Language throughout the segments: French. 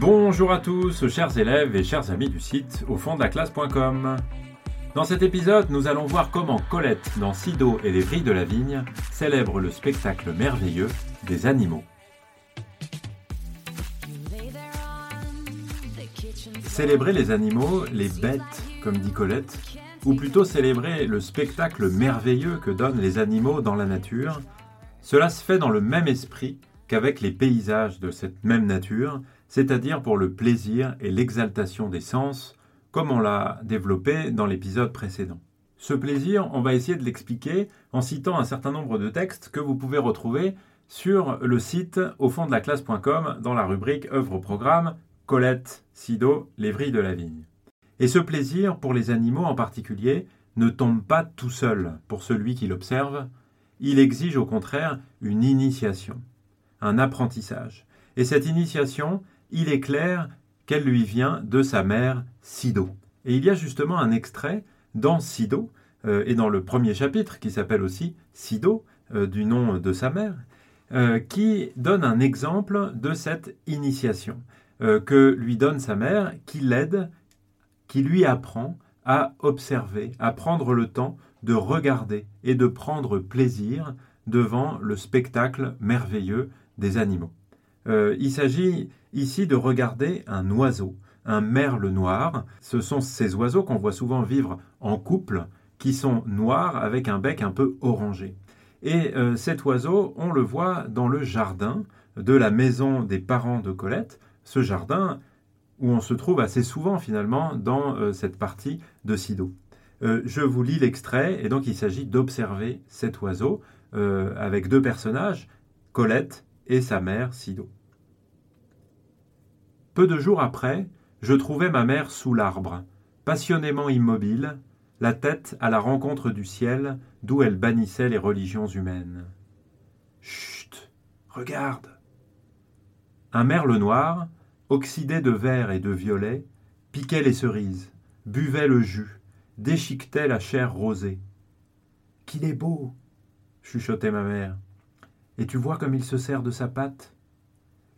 Bonjour à tous, chers élèves et chers amis du site au fond de la classe.com. Dans cet épisode, nous allons voir comment Colette, dans Sido et les vrilles de la vigne, célèbre le spectacle merveilleux des animaux. Célébrer les animaux, les bêtes, comme dit Colette, ou plutôt célébrer le spectacle merveilleux que donnent les animaux dans la nature, cela se fait dans le même esprit qu'avec les paysages de cette même nature, c'est-à-dire pour le plaisir et l'exaltation des sens, comme on l'a développé dans l'épisode précédent. Ce plaisir, on va essayer de l'expliquer en citant un certain nombre de textes que vous pouvez retrouver sur le site au fond de la classe.com dans la rubrique œuvre programme Colette, Sido, vrilles de la vigne. Et ce plaisir, pour les animaux en particulier, ne tombe pas tout seul pour celui qui l'observe, il exige au contraire une initiation, un apprentissage. Et cette initiation, il est clair qu'elle lui vient de sa mère Sido. Et il y a justement un extrait dans Sido, euh, et dans le premier chapitre, qui s'appelle aussi Sido, euh, du nom de sa mère, euh, qui donne un exemple de cette initiation que lui donne sa mère, qui l'aide, qui lui apprend à observer, à prendre le temps de regarder et de prendre plaisir devant le spectacle merveilleux des animaux. Il s'agit ici de regarder un oiseau, un merle noir. Ce sont ces oiseaux qu'on voit souvent vivre en couple, qui sont noirs avec un bec un peu orangé. Et euh, cet oiseau, on le voit dans le jardin de la maison des parents de Colette, ce jardin où on se trouve assez souvent finalement dans euh, cette partie de Sido. Euh, je vous lis l'extrait, et donc il s'agit d'observer cet oiseau avec deux personnages, Colette et sa mère Sido. Peu de jours après, je trouvai ma mère sous l'arbre, passionnément immobile, la tête à la rencontre du ciel d'où elle bannissait les religions humaines. Chut Regarde Un merle noir, oxydé de vert et de violet, piquait les cerises, buvait le jus, déchiquetait la chair rosée. Qu'il est beau chuchotait ma mère. Et tu vois comme il se sert de sa patte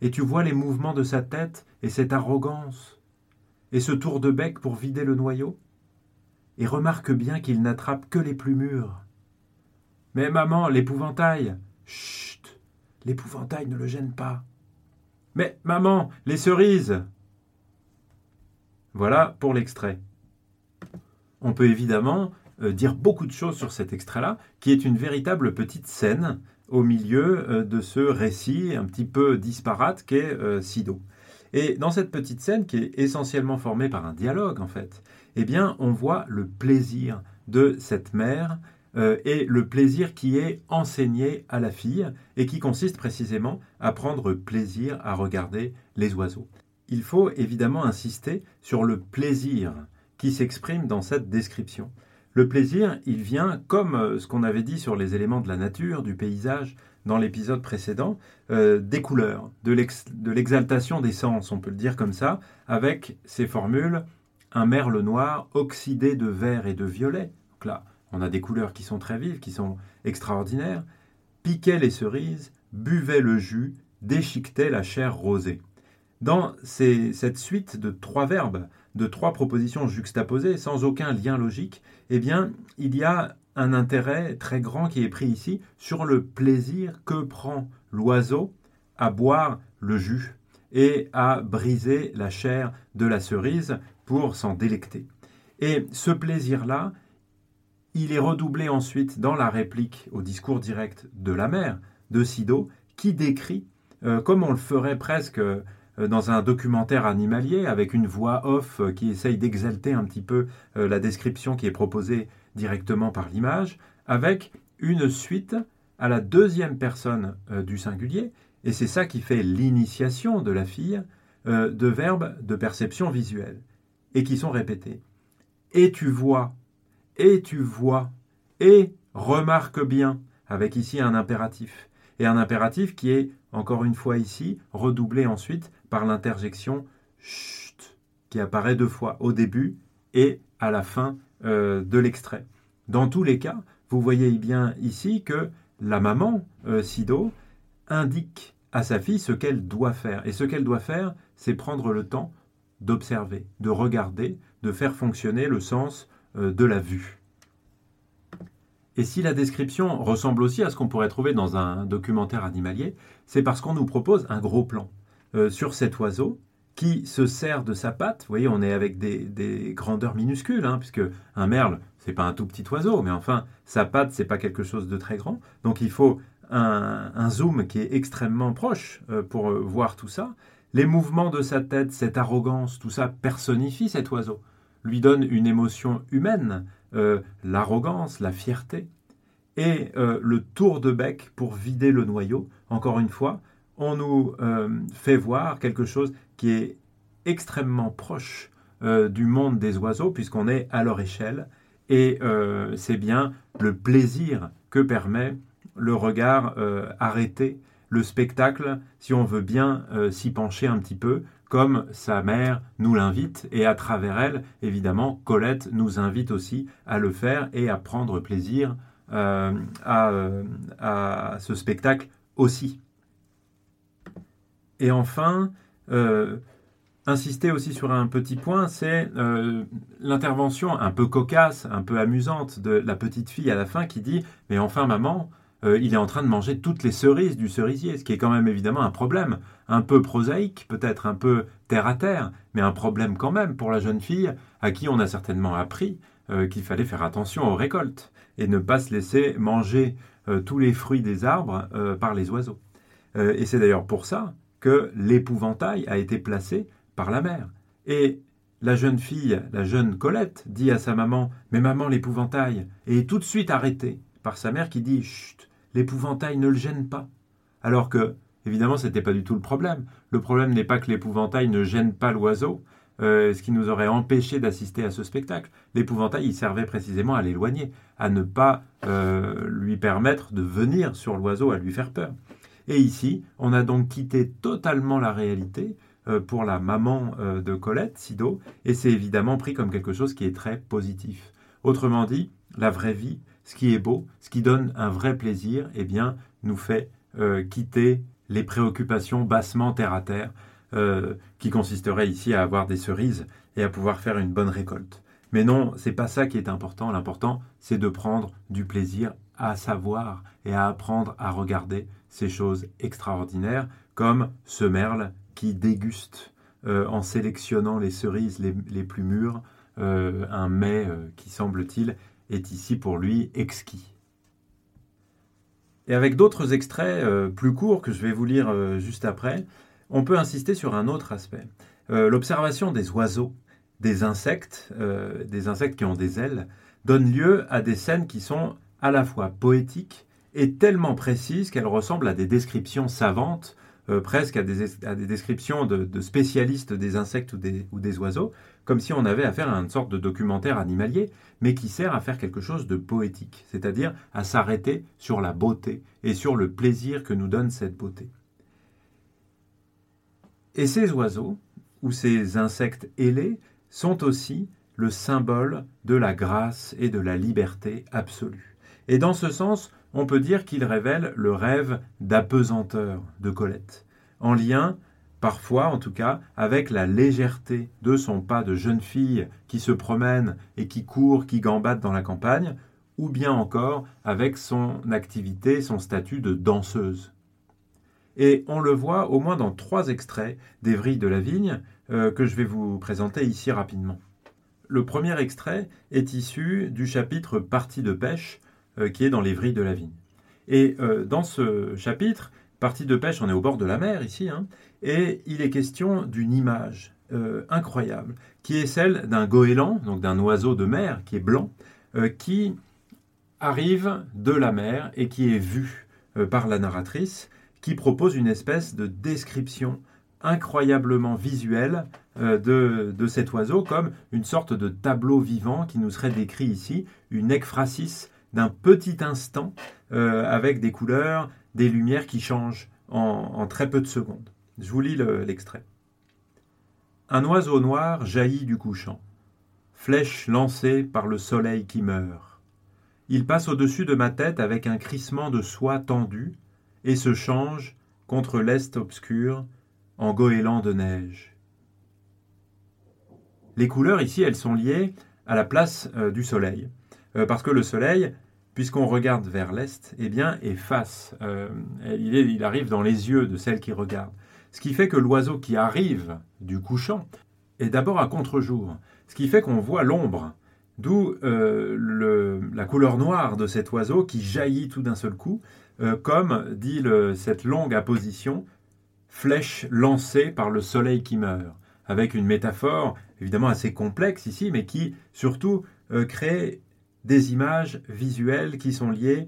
et tu vois les mouvements de sa tête et cette arrogance, et ce tour de bec pour vider le noyau Et remarque bien qu'il n'attrape que les plus mûrs. Mais maman, l'épouvantail Chut L'épouvantail ne le gêne pas. Mais maman, les cerises Voilà pour l'extrait. On peut évidemment euh, dire beaucoup de choses sur cet extrait-là, qui est une véritable petite scène au milieu euh, de ce récit un petit peu disparate qu'est euh, Sido. Et dans cette petite scène, qui est essentiellement formée par un dialogue en fait, eh bien, on voit le plaisir de cette mère euh, et le plaisir qui est enseigné à la fille et qui consiste précisément à prendre plaisir à regarder les oiseaux. Il faut évidemment insister sur le plaisir qui s'exprime dans cette description. Le plaisir, il vient, comme euh, ce qu'on avait dit sur les éléments de la nature, du paysage, dans l'épisode précédent, euh, des couleurs, de l'exaltation des sens, on peut le dire comme ça, avec ces formules un merle noir oxydé de vert et de violet. Donc là, on a des couleurs qui sont très vives, qui sont extraordinaires. Piquait les cerises, buvait le jus, déchiquetait la chair rosée. Dans cette suite de trois verbes, de trois propositions juxtaposées, sans aucun lien logique, eh bien, il y a un intérêt très grand qui est pris ici sur le plaisir que prend l'oiseau à boire le jus et à briser la chair de la cerise pour s'en délecter. Et ce plaisir-là, il est redoublé ensuite dans la réplique au discours direct de la mère, de Sido, qui décrit, euh, comme on le ferait presque dans un documentaire animalier avec une voix off euh, qui essaye d'exalter un petit peu euh, la description qui est proposée directement par l'image, avec une suite à la deuxième personne du singulier, et c'est ça qui fait l'initiation de la fille de verbes de perception visuelle, et qui sont répétés. Et tu vois, et tu vois, et remarque bien, avec ici un impératif, et un impératif qui est, encore une fois ici, redoublé ensuite par l'interjection chut qui apparaît deux fois au début et à la fin euh, de l'extrait. Dans tous les cas, vous voyez bien ici que la maman, euh, Sido, indique à sa fille ce qu'elle doit faire. Et ce qu'elle doit faire, c'est prendre le temps d'observer, de regarder, de faire fonctionner le sens euh, de la vue. Et si la description ressemble aussi à ce qu'on pourrait trouver dans un documentaire animalier, c'est parce qu'on nous propose un gros plan euh, sur cet oiseau qui se sert de sa patte. Vous voyez, on est avec des, grandeurs minuscules, hein, puisque un merle, c'est pas un tout petit oiseau, mais enfin, sa patte, c'est pas quelque chose de très grand. Donc il faut un, zoom qui est extrêmement proche euh, pour euh, voir tout ça. Les mouvements de sa tête, cette arrogance, tout ça personnifie cet oiseau, lui donne une émotion humaine, euh, l'arrogance, la fierté. Et le tour de bec pour vider le noyau, encore une fois, on nous fait voir quelque chose qui est extrêmement proche du monde des oiseaux, puisqu'on est à leur échelle, et c'est bien le plaisir que permet le regard euh, arrêté, le spectacle, si on veut bien euh, s'y pencher un petit peu, comme sa mère nous l'invite, et à travers elle, évidemment, Colette nous invite aussi à le faire et à prendre plaisir euh, à, ce spectacle aussi. Et enfin, insister aussi sur un petit point, c'est l'intervention un peu cocasse, un peu amusante de la petite fille à la fin qui dit Mais enfin, maman, euh, il est en train de manger toutes les cerises du cerisier, ce qui est quand même évidemment un problème, un peu prosaïque, peut-être un peu terre à terre, mais un problème quand même pour la jeune fille à qui on a certainement appris euh, qu'il fallait faire attention aux récoltes et ne pas se laisser manger euh, tous les fruits des arbres par les oiseaux. et c'est d'ailleurs pour ça que l'épouvantail a été placé par la mère. Et la jeune fille, la jeune Colette, dit à sa maman Mais maman, l'épouvantail, et est tout de suite arrêtée par sa mère qui dit Chut, l'épouvantail ne le gêne pas. Alors que, évidemment, ce n'était pas du tout le problème. Le problème n'est pas que l'épouvantail ne gêne pas l'oiseau, euh, ce qui nous aurait empêché d'assister à ce spectacle. L'épouvantail, il servait précisément à l'éloigner, à ne pas euh, lui permettre de venir sur l'oiseau, à lui faire peur. Et ici, on a donc quitté totalement la réalité euh, pour la maman de Colette, Sido, et c'est évidemment pris comme quelque chose qui est très positif. Autrement dit, la vraie vie, ce qui est beau, ce qui donne un vrai plaisir, eh bien, nous fait euh, quitter les préoccupations bassement terre à terre, euh, qui consisteraient ici à avoir des cerises et à pouvoir faire une bonne récolte. Mais non, c'est pas ça qui est important. L'important, c'est de prendre du plaisir à savoir et à apprendre à regarder ces choses extraordinaires, comme ce merle qui déguste euh, en sélectionnant les cerises les, plus mûres, un mets qui semble-t-il est ici pour lui exquis. Et avec d'autres extraits euh, plus courts que je vais vous lire euh, juste après, on peut insister sur un autre aspect. Euh, l'observation des oiseaux, des insectes, des insectes qui ont des ailes, donne lieu à des scènes qui sont à la fois poétiques et tellement précises qu'elles ressemblent à des descriptions savantes presque à des, descriptions de, spécialistes des insectes ou des, oiseaux, comme si on avait affaire à une sorte de documentaire animalier, mais qui sert à faire quelque chose de poétique, c'est-à-dire à, s'arrêter sur la beauté et sur le plaisir que nous donne cette beauté. Et ces oiseaux, ou ces insectes ailés, sont aussi le symbole de la grâce et de la liberté absolue. Et dans ce sens, on peut dire qu'il révèle le rêve d'apesanteur de Colette, en lien, parfois en tout cas, avec la légèreté de son pas de jeune fille qui se promène et qui court, qui gambade dans la campagne, ou bien encore avec son activité, son statut de danseuse. Et on le voit au moins dans trois extraits Vrilles de la Vigne euh, que je vais vous présenter ici rapidement. Le premier extrait est issu du chapitre Partie de pêche euh, qui est dans vrilles de la vigne. Et euh, dans ce chapitre, partie de pêche, on est au bord de la mer ici, hein, et il est question d'une image euh, incroyable, qui est celle d'un goéland, donc d'un oiseau de mer qui est blanc, qui arrive de la mer et qui est vu par la narratrice, qui propose une espèce de description incroyablement visuelle de, de, cet oiseau, comme une sorte de tableau vivant qui nous serait décrit ici, une ekphrasis d'un petit instant euh, avec des couleurs, des lumières qui changent en, très peu de secondes. Je vous lis l'extrait. Un oiseau noir jaillit du couchant, flèche lancée par le soleil qui meurt. Il passe au-dessus de ma tête avec un crissement de soie tendue et se change contre l'est obscur en goéland de neige. Les couleurs ici, elles sont liées à la place euh, du soleil. Euh, parce que le soleil, puisqu'on regarde vers l'est, eh bien, est face. Euh, il, arrive dans les yeux de celle qui regarde. Ce qui fait que l'oiseau qui arrive du couchant est d'abord à contre-jour. Ce qui fait qu'on voit l'ombre. D'où la couleur noire de cet oiseau qui jaillit tout d'un seul coup, comme dit cette longue apposition, flèche lancée par le soleil qui meurt, avec une métaphore évidemment assez complexe ici, mais qui surtout euh, crée des images visuelles qui sont liées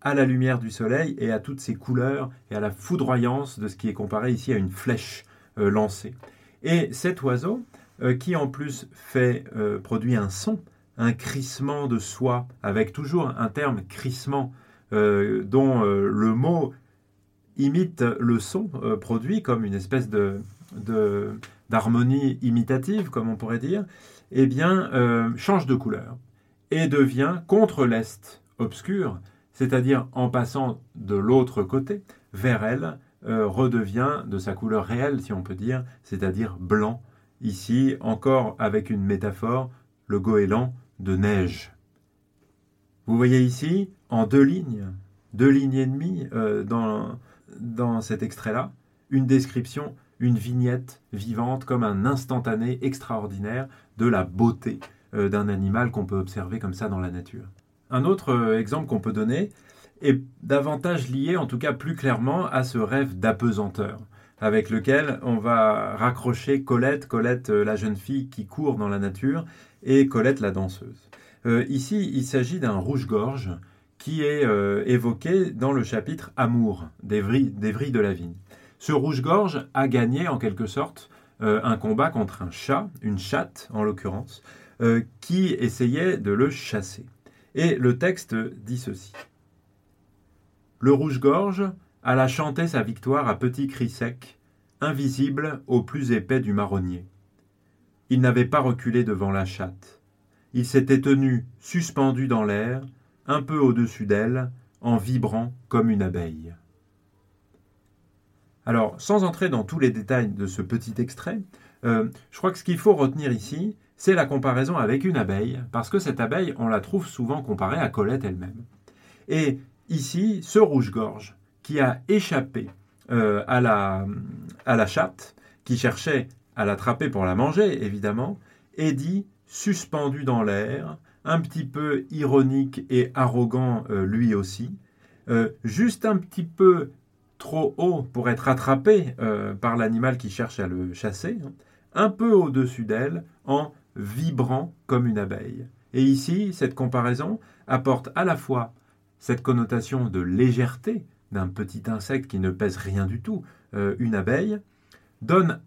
à la lumière du soleil et à toutes ces couleurs et à la foudroyance de ce qui est comparé ici à une flèche euh, lancée. Et cet oiseau, euh, qui en plus fait produit un son, un crissement de soie, avec toujours un terme crissement dont le mot imite le son produit comme une espèce de, d'harmonie imitative, comme on pourrait dire, eh bien, euh, change de couleur et devient contre l'est obscur, c'est-à-dire en passant de l'autre côté vers elle, euh, redevient de sa couleur réelle, si on peut dire, c'est-à-dire blanc. Ici, encore avec une métaphore, le goéland de neige. Vous voyez ici, en deux lignes, deux lignes et demie euh, dans, dans cet extrait-là, une description une vignette vivante comme un instantané extraordinaire de la beauté d'un animal qu'on peut observer comme ça dans la nature. Un autre euh, exemple qu'on peut donner est davantage lié, en tout cas plus clairement, à ce rêve d'apesanteur avec lequel on va raccrocher Colette, Colette euh, la jeune fille qui court dans la nature, et Colette la danseuse. ici, il s'agit d'un rouge-gorge qui est évoqué dans le chapitre Amour des vrilles de la vigne. Ce rouge-gorge a gagné en quelque sorte euh, un combat contre un chat, une chatte en l'occurrence, euh, qui essayait de le chasser. Et le texte dit ceci. Le rouge-gorge alla chanter sa victoire à petits cris secs, invisible au plus épais du marronnier. Il n'avait pas reculé devant la chatte. Il s'était tenu suspendu dans l'air, un peu au-dessus d'elle, en vibrant comme une abeille. Alors, sans entrer dans tous les détails de ce petit extrait, euh, je crois que ce qu'il faut retenir ici, c'est la comparaison avec une abeille, parce que cette abeille, on la trouve souvent comparée à Colette elle-même. Et ici, ce rouge-gorge, qui a échappé euh, à, la, à la chatte, qui cherchait à l'attraper pour la manger, évidemment, est dit suspendu dans l'air, un petit peu ironique et arrogant euh, lui aussi, juste un petit peu trop haut pour être attrapé euh, par l'animal qui cherche à le chasser, hein, un peu au-dessus d'elle, en vibrant comme une abeille. Et ici, cette comparaison apporte à la fois cette connotation de légèreté d'un petit insecte qui ne pèse rien du tout, euh, une abeille, donne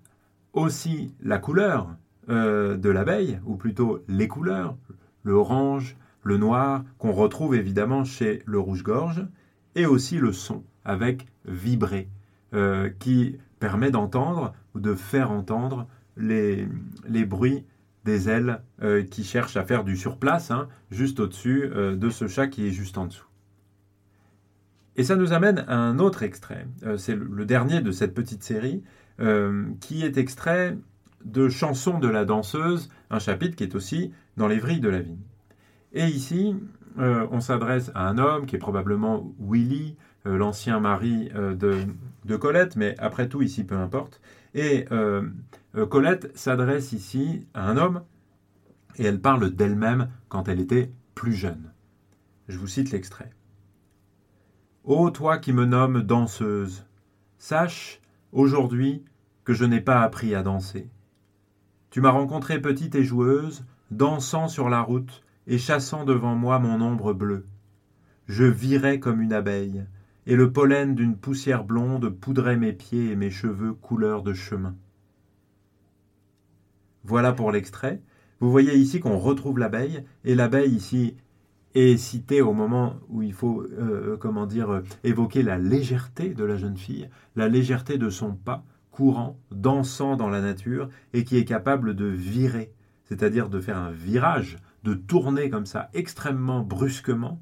aussi la couleur euh, de l'abeille, ou plutôt les couleurs, le orange, le noir, qu'on retrouve évidemment chez le rouge-gorge, et aussi le son avec vibrer, euh, qui permet d'entendre ou de faire entendre les, les bruits des ailes euh, qui cherchent à faire du surplace, hein, juste au-dessus euh, de ce chat qui est juste en dessous. Et ça nous amène à un autre extrait, c'est le dernier de cette petite série, qui est extrait de Chansons de la danseuse, un chapitre qui est aussi dans les vrilles de la vigne. Et ici, on s'adresse à un homme qui est probablement Willy, euh, l'ancien mari euh, de, Colette, mais après tout, ici, peu importe. Et euh, Colette s'adresse ici à un homme, et elle parle d'elle-même quand elle était plus jeune. Je vous cite l'extrait. Ô toi qui me nommes danseuse, sache, aujourd'hui, que je n'ai pas appris à danser. Tu m'as rencontrée petite et joueuse, dansant sur la route et chassant devant moi mon ombre bleue. Je virais comme une abeille, et le pollen d'une poussière blonde poudrait mes pieds et mes cheveux couleur de chemin. Voilà pour l'extrait. Vous voyez ici qu'on retrouve l'abeille, et l'abeille ici est citée au moment où il faut, euh, comment dire, évoquer la légèreté de la jeune fille, la légèreté de son pas courant, dansant dans la nature, et qui est capable de virer, c'est-à-dire de faire un virage, de tourner comme ça extrêmement brusquement,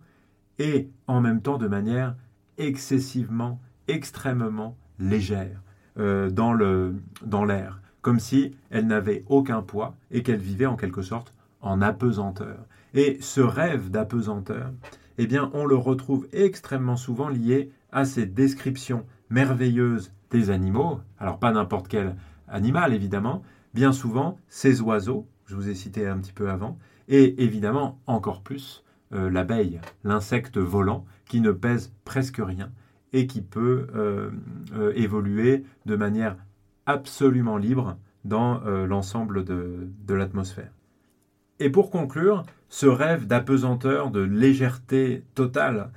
et en même temps de manière excessivement, extrêmement légère. dans l'air, dans comme si elle n'avait aucun poids et qu'elle vivait en quelque sorte en apesanteur. Et ce rêve d'apesanteur, eh bien, on le retrouve extrêmement souvent lié à ces descriptions merveilleuses des animaux. Alors, pas n'importe quel animal, évidemment. Bien souvent, ces oiseaux, je vous ai cité un petit peu avant, et évidemment, encore plus, euh, l'abeille, l'insecte volant, qui ne pèse presque rien et qui peut euh, euh, évoluer de manière absolument libre dans l'ensemble de l'atmosphère. Et pour conclure, ce rêve d'apesanteur, de légèreté totale,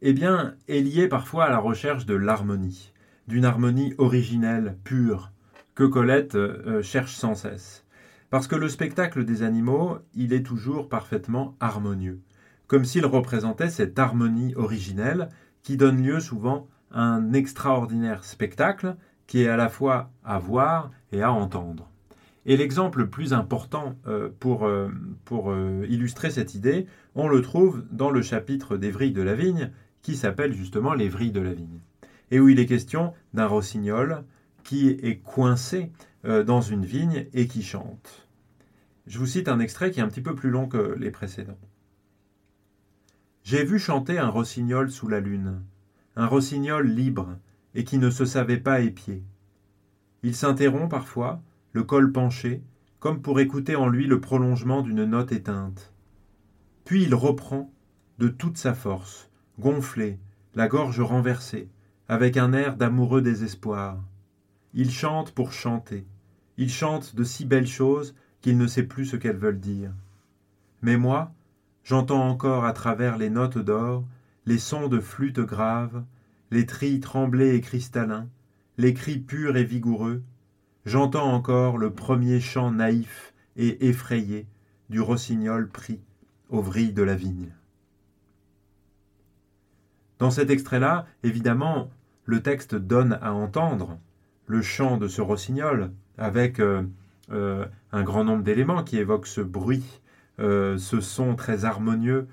eh bien, est lié parfois à la recherche de l'harmonie, d'une harmonie originelle, pure, que Colette euh, cherche sans cesse. Parce que le spectacle des animaux, il est toujours parfaitement harmonieux, comme s'il représentait cette harmonie originelle qui donne lieu souvent à un extraordinaire spectacle qui est à la fois à voir et à entendre. Et l'exemple le plus important euh, pour, euh, pour euh, illustrer cette idée, on le trouve dans le chapitre des vrilles de la vigne, qui s'appelle justement les vrilles de la vigne, et où il est question d'un rossignol qui est coincé dans une vigne et qui chante. Je vous cite un extrait qui est un petit peu plus long que les précédents. J'ai vu chanter un rossignol sous la lune, un rossignol libre et qui ne se savait pas épier. Il s'interrompt parfois, le col penché, comme pour écouter en lui le prolongement d'une note éteinte. Puis il reprend, de toute sa force, gonflé, la gorge renversée, avec un air d'amoureux désespoir. Il chante pour chanter. Il chante de si belles choses qu'il ne sait plus ce qu'elles veulent dire. Mais moi, j'entends encore à travers les notes d'or les sons de flûte graves, les trilles tremblés et cristallins, les cris purs et vigoureux, J'entends encore le premier chant naïf et effrayé du rossignol pris aux vrilles de la vigne. Dans cet extrait-là, évidemment, le texte donne à entendre le chant de ce rossignol avec euh, euh, un grand nombre d'éléments qui évoquent ce bruit, euh, ce son très harmonieux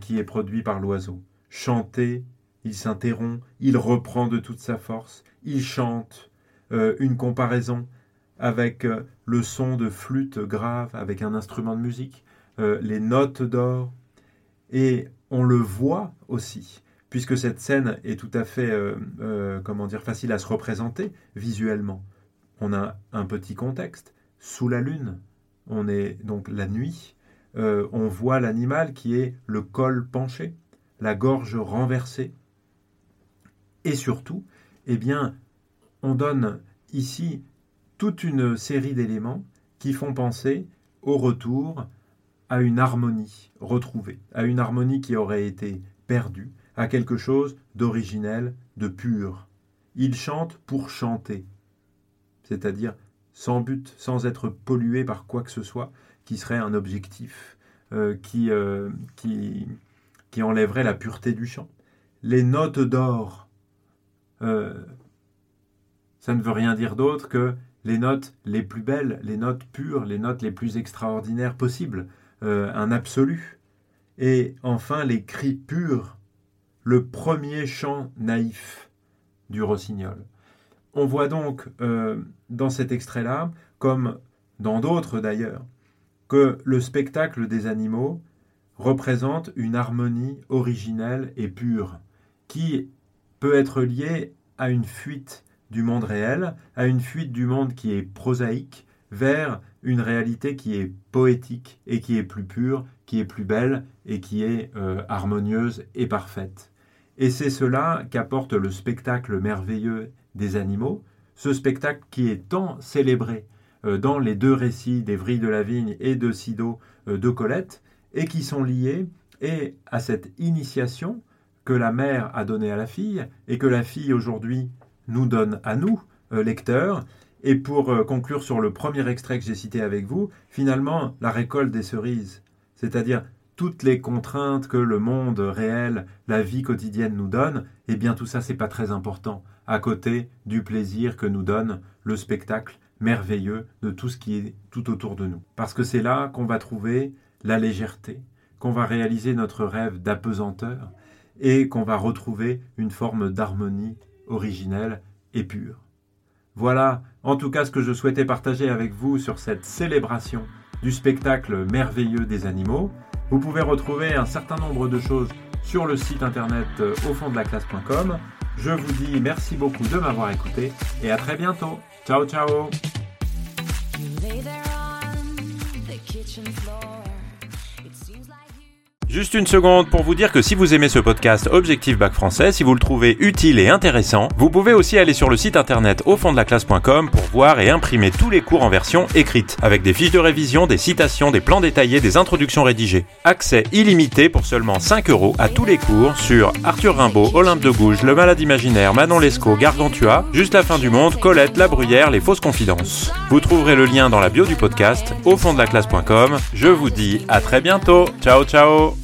qui est produit par l'oiseau. Chanter, il s'interrompt, il reprend de toute sa force, il chante, euh, une comparaison avec euh, le son de flûte grave, avec un instrument de musique, euh, les notes d'or. Et on le voit aussi, puisque cette scène est tout à fait, comment dire, facile à se représenter visuellement. On a un petit contexte, sous la lune, on est donc la nuit, on voit l'animal qui est le col penché, la gorge renversée, et surtout, eh bien, on donne ici toute une série d'éléments qui font penser au retour à une harmonie retrouvée, à une harmonie qui aurait été perdue, à quelque chose d'originel, de pur. Il chante pour chanter, c'est-à-dire sans but, sans être pollué par quoi que ce soit qui serait un objectif, euh, qui, euh, qui, qui enlèverait la pureté du chant. Les notes d'or euh, ça ne veut rien dire d'autre que les notes les plus belles, les notes pures, les notes les plus extraordinaires possibles, euh, un absolu. Et enfin les cris purs, le premier chant naïf du rossignol. On voit donc euh, dans cet extrait-là, comme dans d'autres d'ailleurs, que le spectacle des animaux représente une harmonie originelle et pure, qui peut être liée à une fuite du monde réel à une fuite du monde qui est prosaïque vers une réalité qui est poétique et qui est plus pure, qui est plus belle et qui est euh, harmonieuse et parfaite. Et c'est cela qu'apporte le spectacle merveilleux des animaux, ce spectacle qui est tant célébré euh, dans les deux récits des Vrilles de la Vigne et de Sido euh, de Colette, et qui sont liés et à cette initiation que la mère a donnée à la fille, et que la fille aujourd'hui nous donne à nous, euh, lecteurs. Et pour euh, conclure sur le premier extrait que j'ai cité avec vous, finalement, la récolte des cerises, c'est-à-dire toutes les contraintes que le monde réel, la vie quotidienne nous donne, eh bien tout ça c'est pas très important à côté du plaisir que nous donne le spectacle merveilleux de tout ce qui est tout autour de nous. Parce que c'est là qu'on va trouver la légèreté, qu'on va réaliser notre rêve d'apesanteur et qu'on va retrouver une forme d'harmonie originelle et pure. Voilà, en tout cas, ce que je souhaitais partager avec vous sur cette célébration du spectacle merveilleux des animaux. Vous pouvez retrouver un certain nombre de choses sur le site internet euh, au fond de la classe.com. Je vous dis merci beaucoup de m'avoir écouté et à très bientôt. Ciao ciao Juste une seconde pour vous dire que si vous aimez ce podcast Objectif Bac Français, si vous le trouvez utile et intéressant, vous pouvez aussi aller sur le site internet au fond de la classe.com pour voir et imprimer tous les cours en version écrite, avec des fiches de révision, des citations, des plans détaillés, des introductions rédigées. Accès illimité pour seulement 5 euros à tous les cours sur Arthur Rimbaud, Olympe de Gouges, Le Malade Imaginaire, Manon Lescaut, Gargantua, Juste la fin du monde, Colette, La Bruyère, Les Fausses Confidences. Vous trouverez le lien dans la bio du podcast au fond de la classe.com. Je vous dis à très bientôt. Ciao ciao